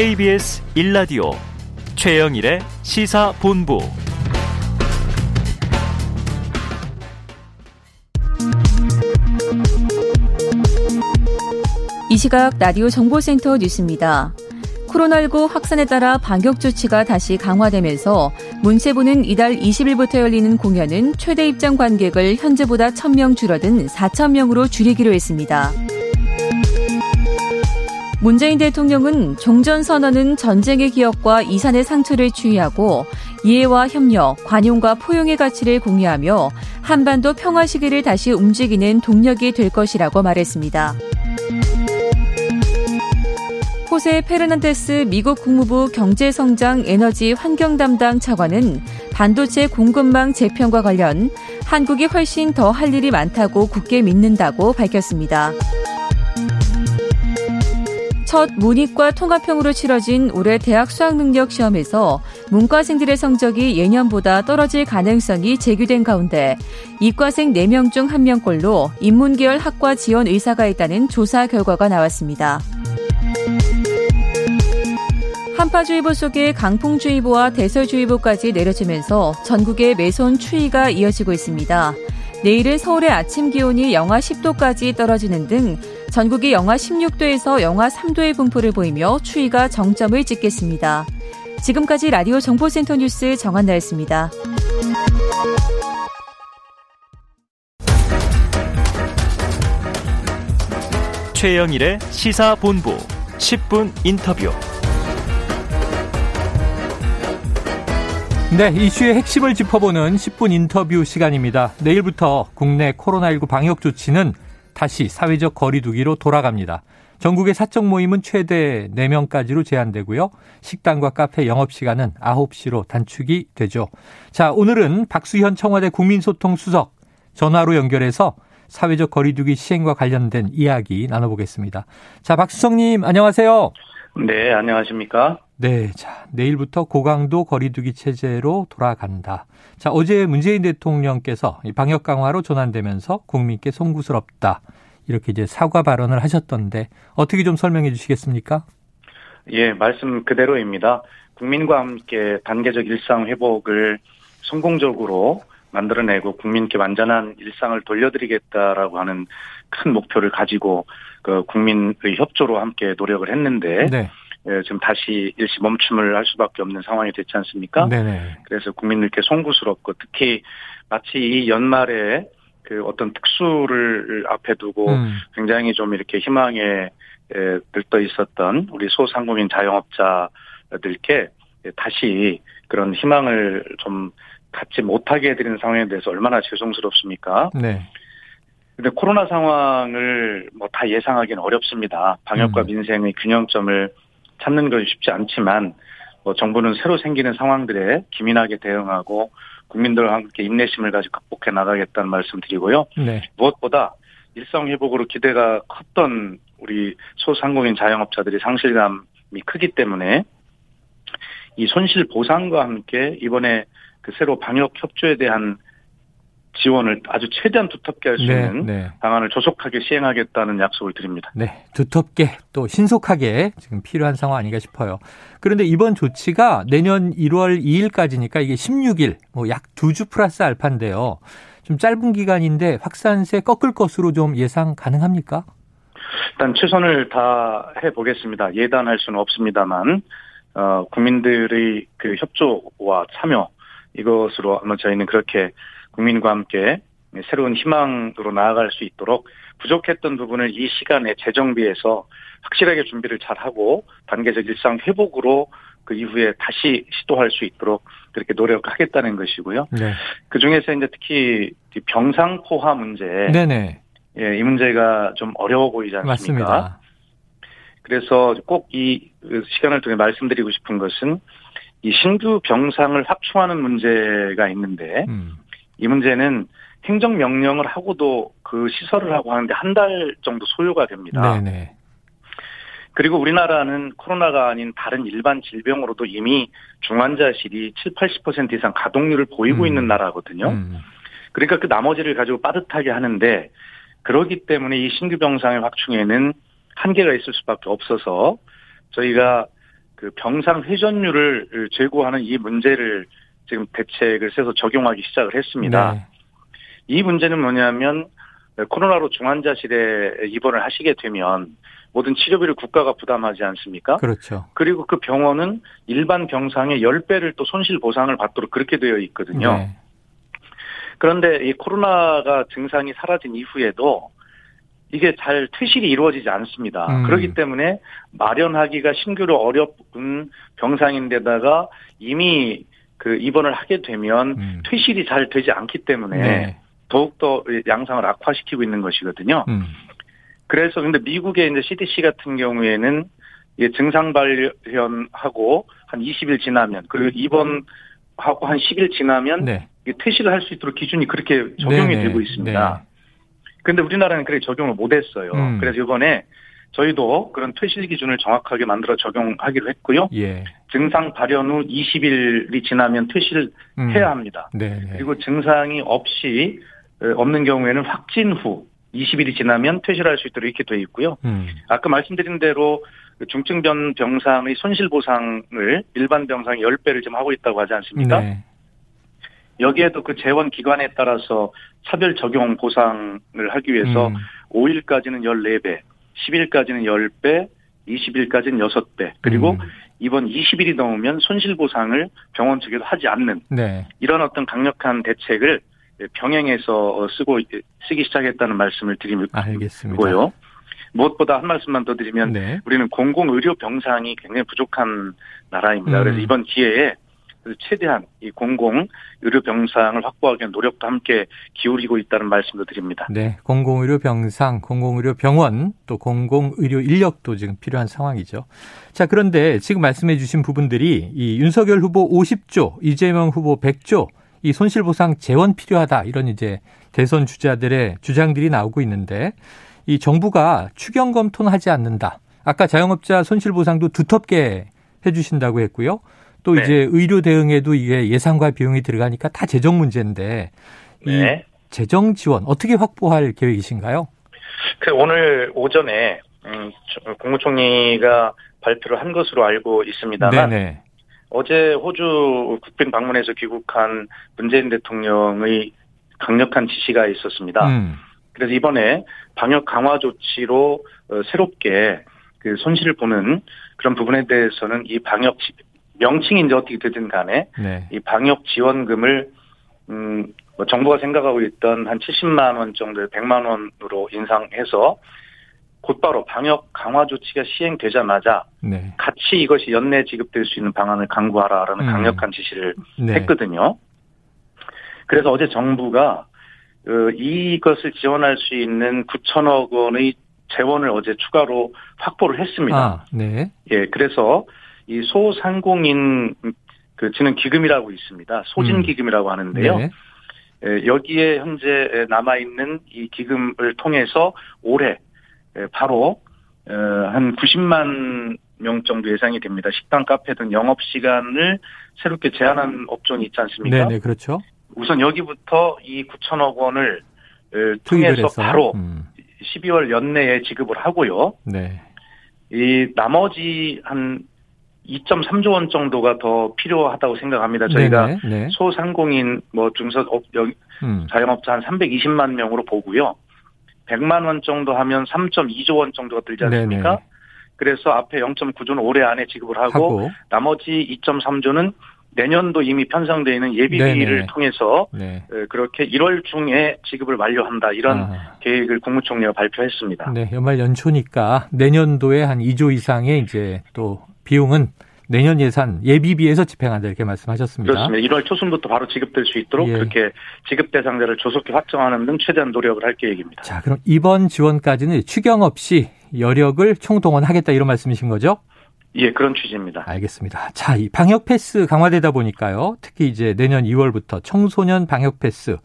KBS 1라디오 최영일의 시사본부 이 시각 라디오 정보센터 뉴스입니다. 코로나19 확산에 따라 방역 조치가 다시 강화되면서 문체부는 이달 20일부터 열리는 공연은 최대 입장 관객을 현재보다 1000명 줄어든 4000명으로 줄이기로 했습니다. 문재인 대통령은 종전선언은 전쟁의 기억과 이산의 상처를 추이하고 이해와 협력, 관용과 포용의 가치를 공유하며 한반도 평화 시기를 다시 움직이는 동력이 될 것이라고 말했습니다. 호세 페르난데스 미국 국무부 경제성장 에너지 환경 담당 차관은 반도체 공급망 재편과 관련 한국이 훨씬 더 할 일이 많다고 굳게 믿는다고 밝혔습니다. 첫 문이과 통합형으로 치러진 올해 대학 수학능력 시험에서 문과생들의 성적이 예년보다 떨어질 가능성이 제기된 가운데 이과생 4명 중 1명꼴로 인문계열 학과 지원 의사가 있다는 조사 결과가 나왔습니다. 한파주의보 속에 강풍주의보와 대설주의보까지 내려지면서 전국에 매손 추위가 이어지고 있습니다. 내일은 서울의 아침 기온이 영하 10도까지 떨어지는 등 전국이 영하 16도에서 영하 3도의 분포를 보이며 추위가 정점을 찍겠습니다. 지금까지 라디오 정보센터 뉴스 정한나였습니다. 최영일의 시사본부 10분 인터뷰. 네, 이슈의 핵심을 짚어보는 10분 인터뷰 시간입니다. 내일부터 국내 코로나19 방역 조치는 다시 사회적 거리두기로 돌아갑니다. 전국의 사적 모임은 최대 4명까지로 제한되고요. 식당과 카페 영업시간은 9시로 단축이 되죠. 자, 오늘은 박수현 청와대 국민소통 수석 전화로 연결해서 사회적 거리두기 시행과 관련된 이야기 나눠보겠습니다. 자, 박수성님, 안녕하세요. 네, 안녕하십니까? 네, 자, 내일부터 고강도 거리두기 체제로 돌아간다. 자, 어제 문재인 대통령께서 방역 강화로 전환되면서 국민께 송구스럽다. 이렇게 이제 사과 발언을 하셨던데 어떻게 좀 설명해 주시겠습니까? 예, 말씀 그대로입니다. 국민과 함께 단계적 일상 회복을 성공적으로 만들어내고 국민께 완전한 일상을 돌려드리겠다라고 하는 큰 목표를 가지고 그 국민의 협조로 함께 노력을 했는데 네. 예, 지금 다시 일시 멈춤을 할 수밖에 없는 상황이 됐지 않습니까? 네네. 그래서 국민들께 송구스럽고 특히 마치 이 연말에 그 어떤 특수를 앞에 두고 음. 굉장히 좀 이렇게 희망에 들떠 있었던 우리 소상공인 자영업자들께 다시 그런 희망을 좀 갖지 못하게 해드리는 상황에 대해서 얼마나 죄송스럽습니까? 네. 근데 코로나 상황을 뭐 다 예상하기는 어렵습니다. 방역과 음. 민생의 균형점을 찾는 것이 쉽지 않지만 뭐 정부는 새로 생기는 상황들에 기민하게 대응하고 국민들과 함께 인내심을 가지고 극복해 나가겠다는 말씀 드리고요. 네. 무엇보다 일상 회복으로 기대가 컸던 우리 소상공인 자영업자들이 상실감이 크기 때문에 이 손실 보상과 함께 이번에 그 새로 방역 협조에 대한 지원을 아주 최대한 두텁게 할수 네, 있는 네. 방안을 조속하게 시행하겠다는 약속을 드립니다. 네, 두텁게 또 신속하게 지금 필요한 상황 아닌가 싶어요. 그런데 이번 조치가 내년 1월 2일까지니까 이게 16일, 뭐 약 두 주 플러스 알파인데요. 좀 짧은 기간인데 확산세 꺾을 것으로 좀 예상 가능합니까? 일단 최선을 다 해보겠습니다. 예단할 수는 없습니다만 어, 국민들의 그 협조와 참여 이것으로 아마 저희는 그렇게 국민과 함께 새로운 희망으로 나아갈 수 있도록 부족했던 부분을 이 시간에 재정비해서 확실하게 준비를 잘하고 단계적 일상 회복으로 그 이후에 다시 시도할 수 있도록 그렇게 노력하겠다는 것이고요. 네. 그 중에서 이제 특히 병상 포화 문제. 네네. 예, 이 문제가 좀 어려워 보이지 않습니까? 맞습니다. 그래서 꼭 이 시간을 통해 말씀드리고 싶은 것은 이 신규 병상을 확충하는 문제가 있는데 음. 이 문제는 행정 명령을 하고도 그 시설을 하고 하는데 한 달 정도 소요가 됩니다. 네네. 그리고 우리나라는 코로나가 아닌 다른 일반 질병으로도 이미 중환자실이 7, 80% 이상 가동률을 보이고 음. 있는 나라거든요. 음. 그러니까 그 나머지를 가지고 빠듯하게 하는데 그러기 때문에 이 신규 병상의 확충에는 한계가 있을 수밖에 없어서 저희가 그 병상 회전율을 제고하는 이 문제를 지금 대책을 세서 적용하기 시작을 했습니다. 네. 이 문제는 뭐냐면 코로나로 중환자실에 입원을 하시게 되면 모든 치료비를 국가가 부담하지 않습니까? 그렇죠. 그리고 그 병원은 일반 병상의 10배를 또 손실 보상을 받도록 그렇게 되어 있거든요. 네. 그런데 이 코로나가 증상이 사라진 이후에도 이게 잘 퇴실이 이루어지지 않습니다. 음. 그렇기 때문에 마련하기가 신규로 어려운 병상인데다가 이미 그 입원을 하게 되면 음. 퇴실이 잘 되지 않기 때문에 네. 더욱더 양상을 악화시키고 있는 것이거든요. 음. 그래서 근데 미국의 이제 CDC 같은 경우에는 이 증상 발현하고 한 20일 지나면 그리고 입원하고 한 10일 지나면 네. 퇴실을 할 수 있도록 기준이 그렇게 적용이 네네. 되고 있습니다. 근데 우리나라는 그렇게 적용을 못했어요. 음. 그래서 이번에 저희도 그런 퇴실 기준을 정확하게 만들어 적용하기로 했고요. 네. 예. 증상 발현 후 20일이 지나면 퇴실을 음. 해야 합니다. 네. 네. 그리고 증상이 없이 어, 없는 경우에는 확진 후 20일이 지나면 퇴실할 수 있도록 이렇게 되어 있고요. 음. 아까 말씀드린 대로 그 중증변 병상의 손실 보상을 일반 병상이 10배를 지금 하고 있다고 하지 않습니까? 네. 여기에도 그 재원 기관에 따라서 차별 적용 보상을 하기 위해서 음. 5일까지는 14배, 10일까지는 10배, 20일까지는 6배, 그리고 음. 이번 20일이 넘으면 손실 보상을 병원 측에도 하지 않는 네. 이런 어떤 강력한 대책을 병행해서 쓰고 쓰기 시작했다는 말씀을 드리고요. 무엇보다 한 말씀만 더 드리면 네. 우리는 공공 의료 병상이 굉장히 부족한 나라입니다. 음. 그래서 이번 기회에 최대한 이 공공 의료 병상을 확보하기 위한 노력도 함께 기울이고 있다는 말씀도 드립니다. 네, 공공 의료 병상, 공공 의료 병원, 또 공공 의료 인력도 지금 필요한 상황이죠. 자, 그런데 지금 말씀해 주신 부분들이 이 윤석열 후보 50조, 이재명 후보 100조, 이 손실 보상 재원 필요하다, 이런 이제 대선 주자들의 주장들이 나오고 있는데, 이 정부가 추경 검토는 하지 않는다. 아까 자영업자 손실 보상도 두텁게 해주신다고 했고요. 또 네. 이제 의료 대응에도 이게 예산과 비용이 들어가니까 다 재정 문제인데, 이 네. 재정 지원 어떻게 확보할 계획이신가요? 그 오늘 오전에 음, 저- 국무총리가 발표를 한 것으로 알고 있습니다만 네네. 어제 호주 국빈 방문에서 귀국한 문재인 대통령의 강력한 지시가 있었습니다. 음, 그래서 이번에 방역 강화 조치로 어, 새롭게 그 손실을 보는 그런 부분에 대해서는 이 방역 지- 명칭이 이제 어떻게 되든 간에 네. 이 방역 지원금을 음, 뭐 정부가 생각하고 있던 한 70만 원 정도의 100만 원으로 인상해서 곧바로 방역 강화 조치가 시행되자마자 네. 같이 이것이 연내 지급될 수 있는 방안을 강구하라라는 음. 강력한 지시를 네. 했거든요. 그래서 어제 정부가 어, 이것을 지원할 수 있는 9천억 원의 재원을 어제 추가로 확보를 했습니다. 아, 네. 예, 그래서 이 소상공인 그 지능 기금이라고 있습니다. 소진 기금이라고 하는데요. 네. 예, 여기에 현재 남아 있는 이 기금을 통해서 올해 예, 바로 어, 한 90만 명 정도 예상이 됩니다. 식당, 카페 등 영업 시간을 새롭게 제한한 업종이 있지 않습니까? 네, 네, 그렇죠. 우선 여기부터 이 9천억 원을 통해서 해서 바로 음, 12월 연내에 지급을 하고요. 네. 이 나머지 한 2.3조 원 정도가 더 필요하다고 생각합니다. 저희가 네, 네. 소상공인 뭐 중소업 여- 음. 자영업자 한 320만 명으로 보고요. 100만 원 정도 하면 3.2조 원 정도가 들지 않습니까? 네네. 그래서 앞에 0.9조는 올해 안에 지급을 하고, 하고 나머지 2.3조는 내년도 이미 편성되어 있는 예비비를 네네. 통해서 네. 어, 그렇게 1월 중에 지급을 완료한다 이런 아, 계획을 국무총리가 발표했습니다. 네, 연말 연초니까 내년도에 한 2조 이상의 이제 또 비용은 내년 예산 예비비에서 집행한다 이렇게 말씀하셨습니다. 그렇습니다. 1월 초순부터 바로 지급될 수 있도록 예. 그렇게 지급 대상자를 조속히 확정하는 등 최대한 노력을 할 계획입니다. 자, 그럼 이번 지원까지는 추경 없이 여력을 총동원하겠다 이런 말씀이신 거죠? 예, 그런 취지입니다. 알겠습니다. 자, 이 방역 패스 강화되다 보니까요. 특히 이제 내년 2월부터 청소년 방역 패스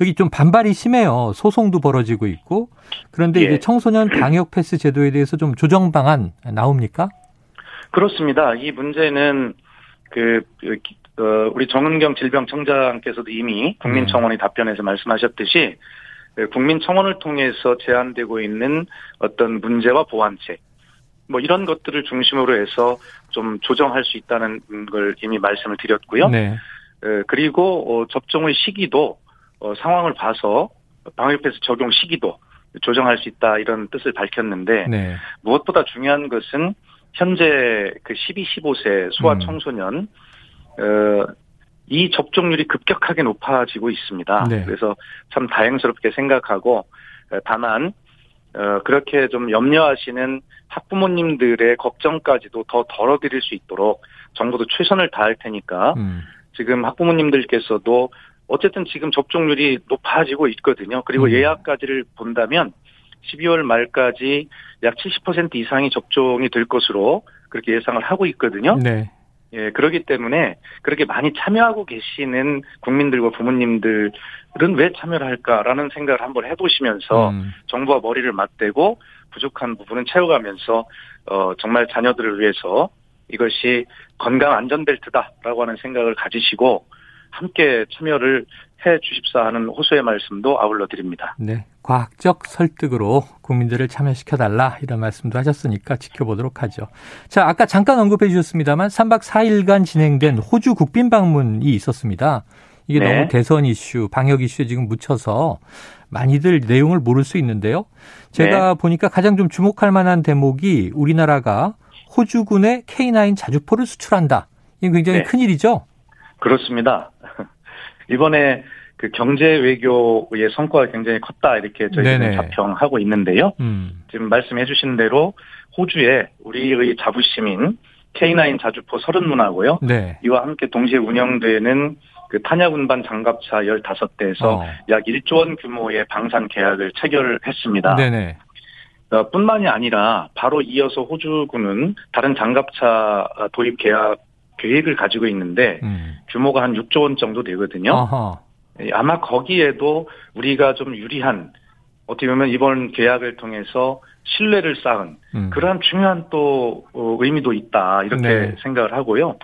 여기 좀 반발이 심해요. 소송도 벌어지고 있고. 그런데 예. 이제 청소년 방역 패스 제도에 대해서 좀 조정 방안 나옵니까? 그렇습니다. 이 문제는 그, 그, 어, 우리 정은경 질병청장께서도 이미 국민청원에 답변해서 말씀하셨듯이 그 국민청원을 통해서 제안되고 있는 어떤 문제와 보완책 뭐 이런 것들을 중심으로 해서 좀 조정할 수 있다는 걸 이미 말씀을 드렸고요. 네. 에, 그리고 어, 접종의 시기도 어, 상황을 봐서 방역패스 적용 시기도 조정할 수 있다 이런 뜻을 밝혔는데 네. 무엇보다 중요한 것은 현재 그 12, 15세 소아 음. 청소년 어, 이 접종률이 급격하게 높아지고 있습니다. 네. 그래서 참 다행스럽게 생각하고 어, 다만 어, 그렇게 좀 염려하시는 학부모님들의 걱정까지도 더 덜어드릴 수 있도록 정부도 최선을 다할 테니까 음. 지금 학부모님들께서도 어쨌든 지금 접종률이 높아지고 있거든요. 그리고 음. 예약까지를 본다면 12월 말까지 약 70% 이상이 접종이 될 것으로 그렇게 예상을 하고 있거든요. 네. 예, 그렇기 때문에 그렇게 많이 참여하고 계시는 국민들과 부모님들은 왜 참여를 할까라는 생각을 한번 해보시면서 음. 정부와 머리를 맞대고 부족한 부분은 채워가면서 어, 정말 자녀들을 위해서 이것이 건강 안전벨트다라고 하는 생각을 가지시고 함께 참여를 해 주십사 하는 호소의 말씀도 아울러 드립니다. 네. 과학적 설득으로 국민들을 참여시켜달라 이런 말씀도 하셨으니까 지켜보도록 하죠. 자, 아까 잠깐 언급해 주셨습니다만 3박 4일간 진행된 호주 국빈 방문이 있었습니다. 이게 네. 너무 대선 이슈, 방역 이슈에 지금 묻혀서 많이들 내용을 모를 수 있는데요. 제가 보니까 가장 좀 주목할 만한 대목이 우리나라가 호주군의 K9 자주포를 수출한다. 이게 굉장히 네. 큰일이죠. 그렇습니다. 이번에 그 경제 외교의 성과가 굉장히 컸다 이렇게 저희는. 자평하고 있는데요. 음. 지금 말씀해 주신 대로 호주에 우리의 자부심인 K9 자주포 30문하고요. 네. 이와 함께 동시에 운영되는 그 탄약 운반 장갑차 15대에서 어. 약 1조 원 규모의 방산 계약을 체결했습니다. 네네. 어, 뿐만이 아니라 바로 이어서 호주군은 다른 장갑차 도입 계약 계획을 가지고 있는데 음. 규모가 한 6조 원 정도 되거든요. 아하. 예, 아마 거기에도 우리가 좀 유리한 어떻게 보면 이번 계약을 통해서 신뢰를 쌓은 음. 그러한 중요한 또 어, 의미도 있다 이렇게 네. 생각을 하고요.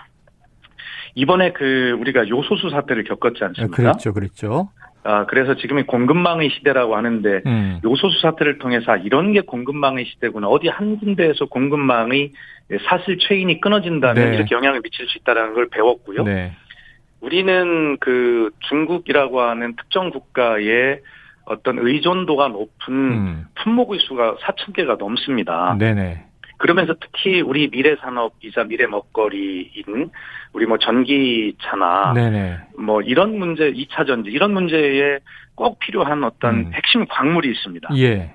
이번에 그 우리가 요소수 사태를 겪었지 않습니까? 그랬죠, 그랬죠. 아, 그래서 지금이 공급망의 시대라고 하는데 음. 요소수 사태를 통해서 아, 이런 게 공급망의 시대구나. 어디 한 군데에서 공급망의 사슬 체인이 끊어진다면 네. 이렇게 영향을 미칠 수 있다는 걸 배웠고요. 네. 우리는 그 중국이라고 하는 특정 국가의 어떤 의존도가 높은 음. 품목의 수가 4천 개가 넘습니다. 네네. 그러면서 특히 우리 미래 산업이자 미래 먹거리인 우리 뭐 전기차나 네네. 뭐 이런 문제, 2차 전지 이런 문제에 꼭 필요한 어떤 음. 핵심 광물이 있습니다. 예.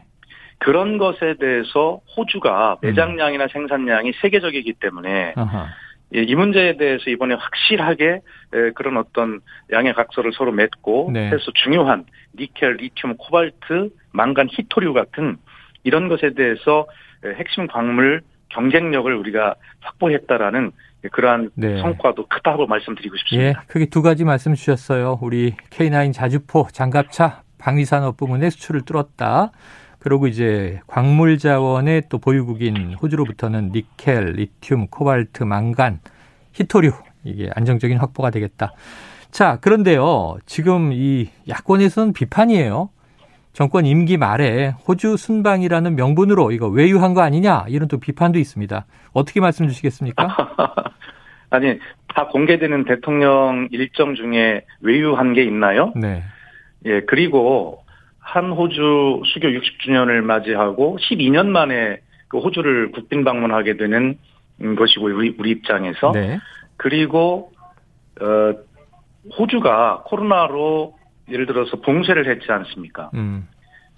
그런 것에 대해서 호주가 음. 매장량이나 생산량이 세계적이기 때문에 아하. 예, 이 문제에 대해서 이번에 확실하게 에, 그런 어떤 양해 각서를 서로 맺고 네. 해서 중요한 니켈, 리튬, 코발트, 망간, 히토류 같은 이런 것에 대해서 에, 핵심 광물 경쟁력을 우리가 확보했다라는 그러한 네. 성과도 크다고 말씀드리고 예, 싶습니다. 크게 두 가지 말씀 주셨어요. 우리 K9 자주포 장갑차 방위산업 부문의 수출을 뚫었다. 그리고 이제 광물 자원의 또 보유국인 호주로부터는 니켈, 리튬, 코발트, 망간, 히토류 이게 안정적인 확보가 되겠다. 자, 그런데요. 지금 이 야권에서는 비판이에요. 정권 임기 말에 호주 순방이라는 명분으로 이거 외유한 거 아니냐 이런 또 비판도 있습니다. 어떻게 말씀 주시겠습니까? 아니 다 공개되는 대통령 일정 중에 외유한 게 있나요? 네. 예, 그리고 한 호주 수교 60주년을 맞이하고 12년 만에 그 호주를 국빈 방문하게 되는 것이고 우리 우리 입장에서 네. 그리고 어 호주가 코로나로 예를 들어서 봉쇄를 했지 않습니까? 음.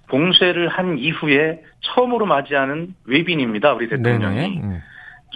봉쇄를 한 이후에 처음으로 맞이하는 외빈입니다. 우리 대통령이. 네네.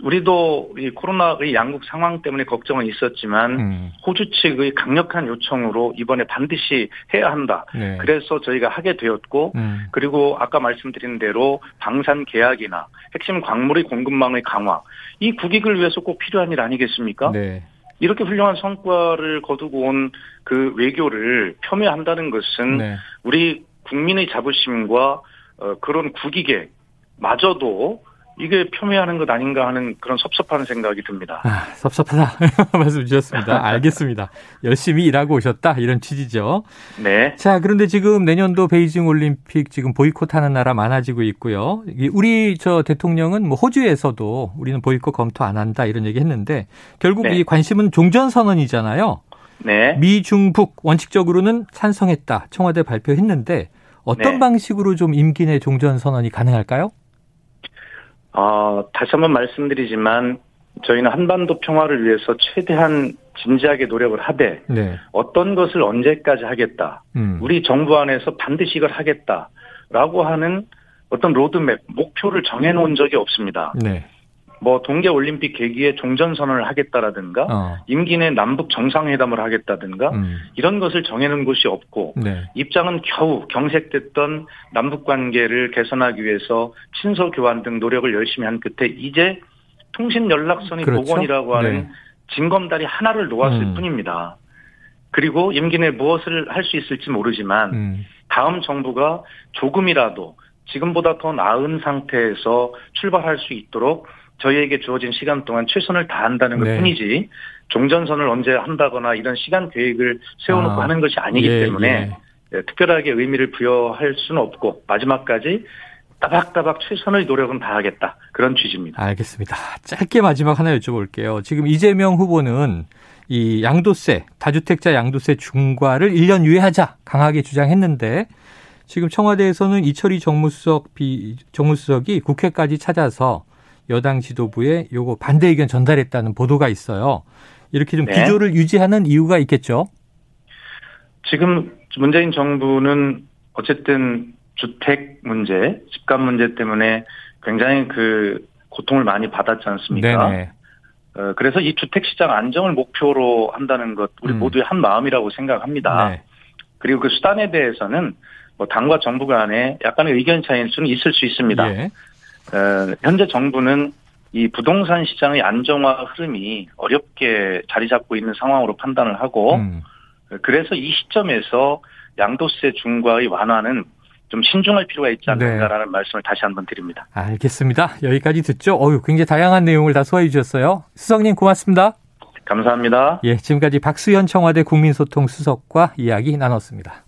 음. 우리도 이 코로나의 양국 상황 때문에 걱정은 있었지만 음. 호주 측의 강력한 요청으로 이번에 반드시 해야 한다. 네. 그래서 저희가 하게 되었고 음. 그리고 아까 말씀드린 대로 방산 계약이나 핵심 광물의 공급망의 강화 이 국익을 위해서 꼭 필요한 일 아니겠습니까? 네. 이렇게 훌륭한 성과를 거두고 온 그 외교를 폄훼한다는 것은 네. 우리 국민의 자부심과 어, 그런 국익에 마저도 이게 폄훼하는 것 아닌가 하는 그런 섭섭한 생각이 듭니다. 아, 섭섭하다 말씀 주셨습니다. 알겠습니다. 열심히 일하고 오셨다 이런 취지죠. 네. 자, 그런데 지금 내년도 베이징 올림픽 지금 보이콧하는 나라 많아지고 있고요. 우리 저 대통령은 뭐 호주에서도 우리는 보이콧 검토 안 한다 이런 얘기 했는데 결국 네. 이 관심은 종전 선언이잖아요. 네. 미, 중, 북 원칙적으로는 찬성했다. 청와대 발표했는데 어떤 네. 방식으로 좀 임기 내 종전 선언이 가능할까요? 어, 다시 한번 말씀드리지만 저희는 한반도 평화를 위해서 최대한 진지하게 노력을 하되 네. 어떤 것을 언제까지 하겠다. 음. 우리 정부 안에서 반드시 이걸 하겠다라고 하는 어떤 로드맵, 목표를 정해놓은 적이 없습니다. 네. 뭐 동계 올림픽 계기에 종전 선언을 하겠다라든가 어. 임기 내 남북 정상회담을 하겠다든가 음. 이런 것을 정해놓은 것이 없고 네. 입장은 겨우 경색됐던 남북 관계를 개선하기 위해서 친서 교환 등 노력을 열심히 한 끝에 이제 통신 연락선이 그렇죠? 복원이라고 하는 네. 징검다리 하나를 놓았을 음. 뿐입니다. 그리고 임기 내 무엇을 할 수 있을지 모르지만 음. 다음 정부가 조금이라도 지금보다 더 나은 상태에서 출발할 수 있도록 저희에게 주어진 시간 동안 최선을 다한다는 것 네. 뿐이지 종전선을 언제 한다거나 이런 시간 계획을 세워놓고 아, 하는 것이 아니기 예, 때문에 예. 예, 특별하게 의미를 부여할 수는 없고 마지막까지 따박따박 최선의 노력은 다하겠다 그런 취지입니다. 알겠습니다. 짧게 마지막 하나 여쭤볼게요. 지금 이재명 후보는 이 양도세 다주택자 양도세 중과를 1년 유예하자 강하게 주장했는데 지금 청와대에서는 이철희 정무수석 비 정무수석이 국회까지 찾아서 여당 지도부에 요거 반대 의견 전달했다는 보도가 있어요. 이렇게 좀 네. 기조를 유지하는 이유가 있겠죠? 지금 문재인 정부는 어쨌든 주택 문제, 집값 문제 때문에 굉장히 그 고통을 많이 받았지 않습니까? 네네. 어, 그래서 이 주택 시장 안정을 목표로 한다는 것 우리 음. 모두의 한 마음이라고 생각합니다. 네. 그리고 그 수단에 대해서는 뭐 당과 정부 간에 약간의 의견 차이일 수는 있을 수 있습니다. 예. 어, 현재 정부는 이 부동산 시장의 안정화 흐름이 어렵게 자리 잡고 있는 상황으로 판단을 하고 음. 그래서 이 시점에서 양도세 중과의 완화는 좀 신중할 필요가 있지 않는가라는 네. 말씀을 다시 한번 드립니다. 알겠습니다. 여기까지 듣죠. 어유 굉장히 다양한 내용을 다 소화해 주셨어요. 수석님 고맙습니다. 감사합니다. 예, 지금까지 박수현 청와대 국민소통 수석과 이야기 나눴습니다.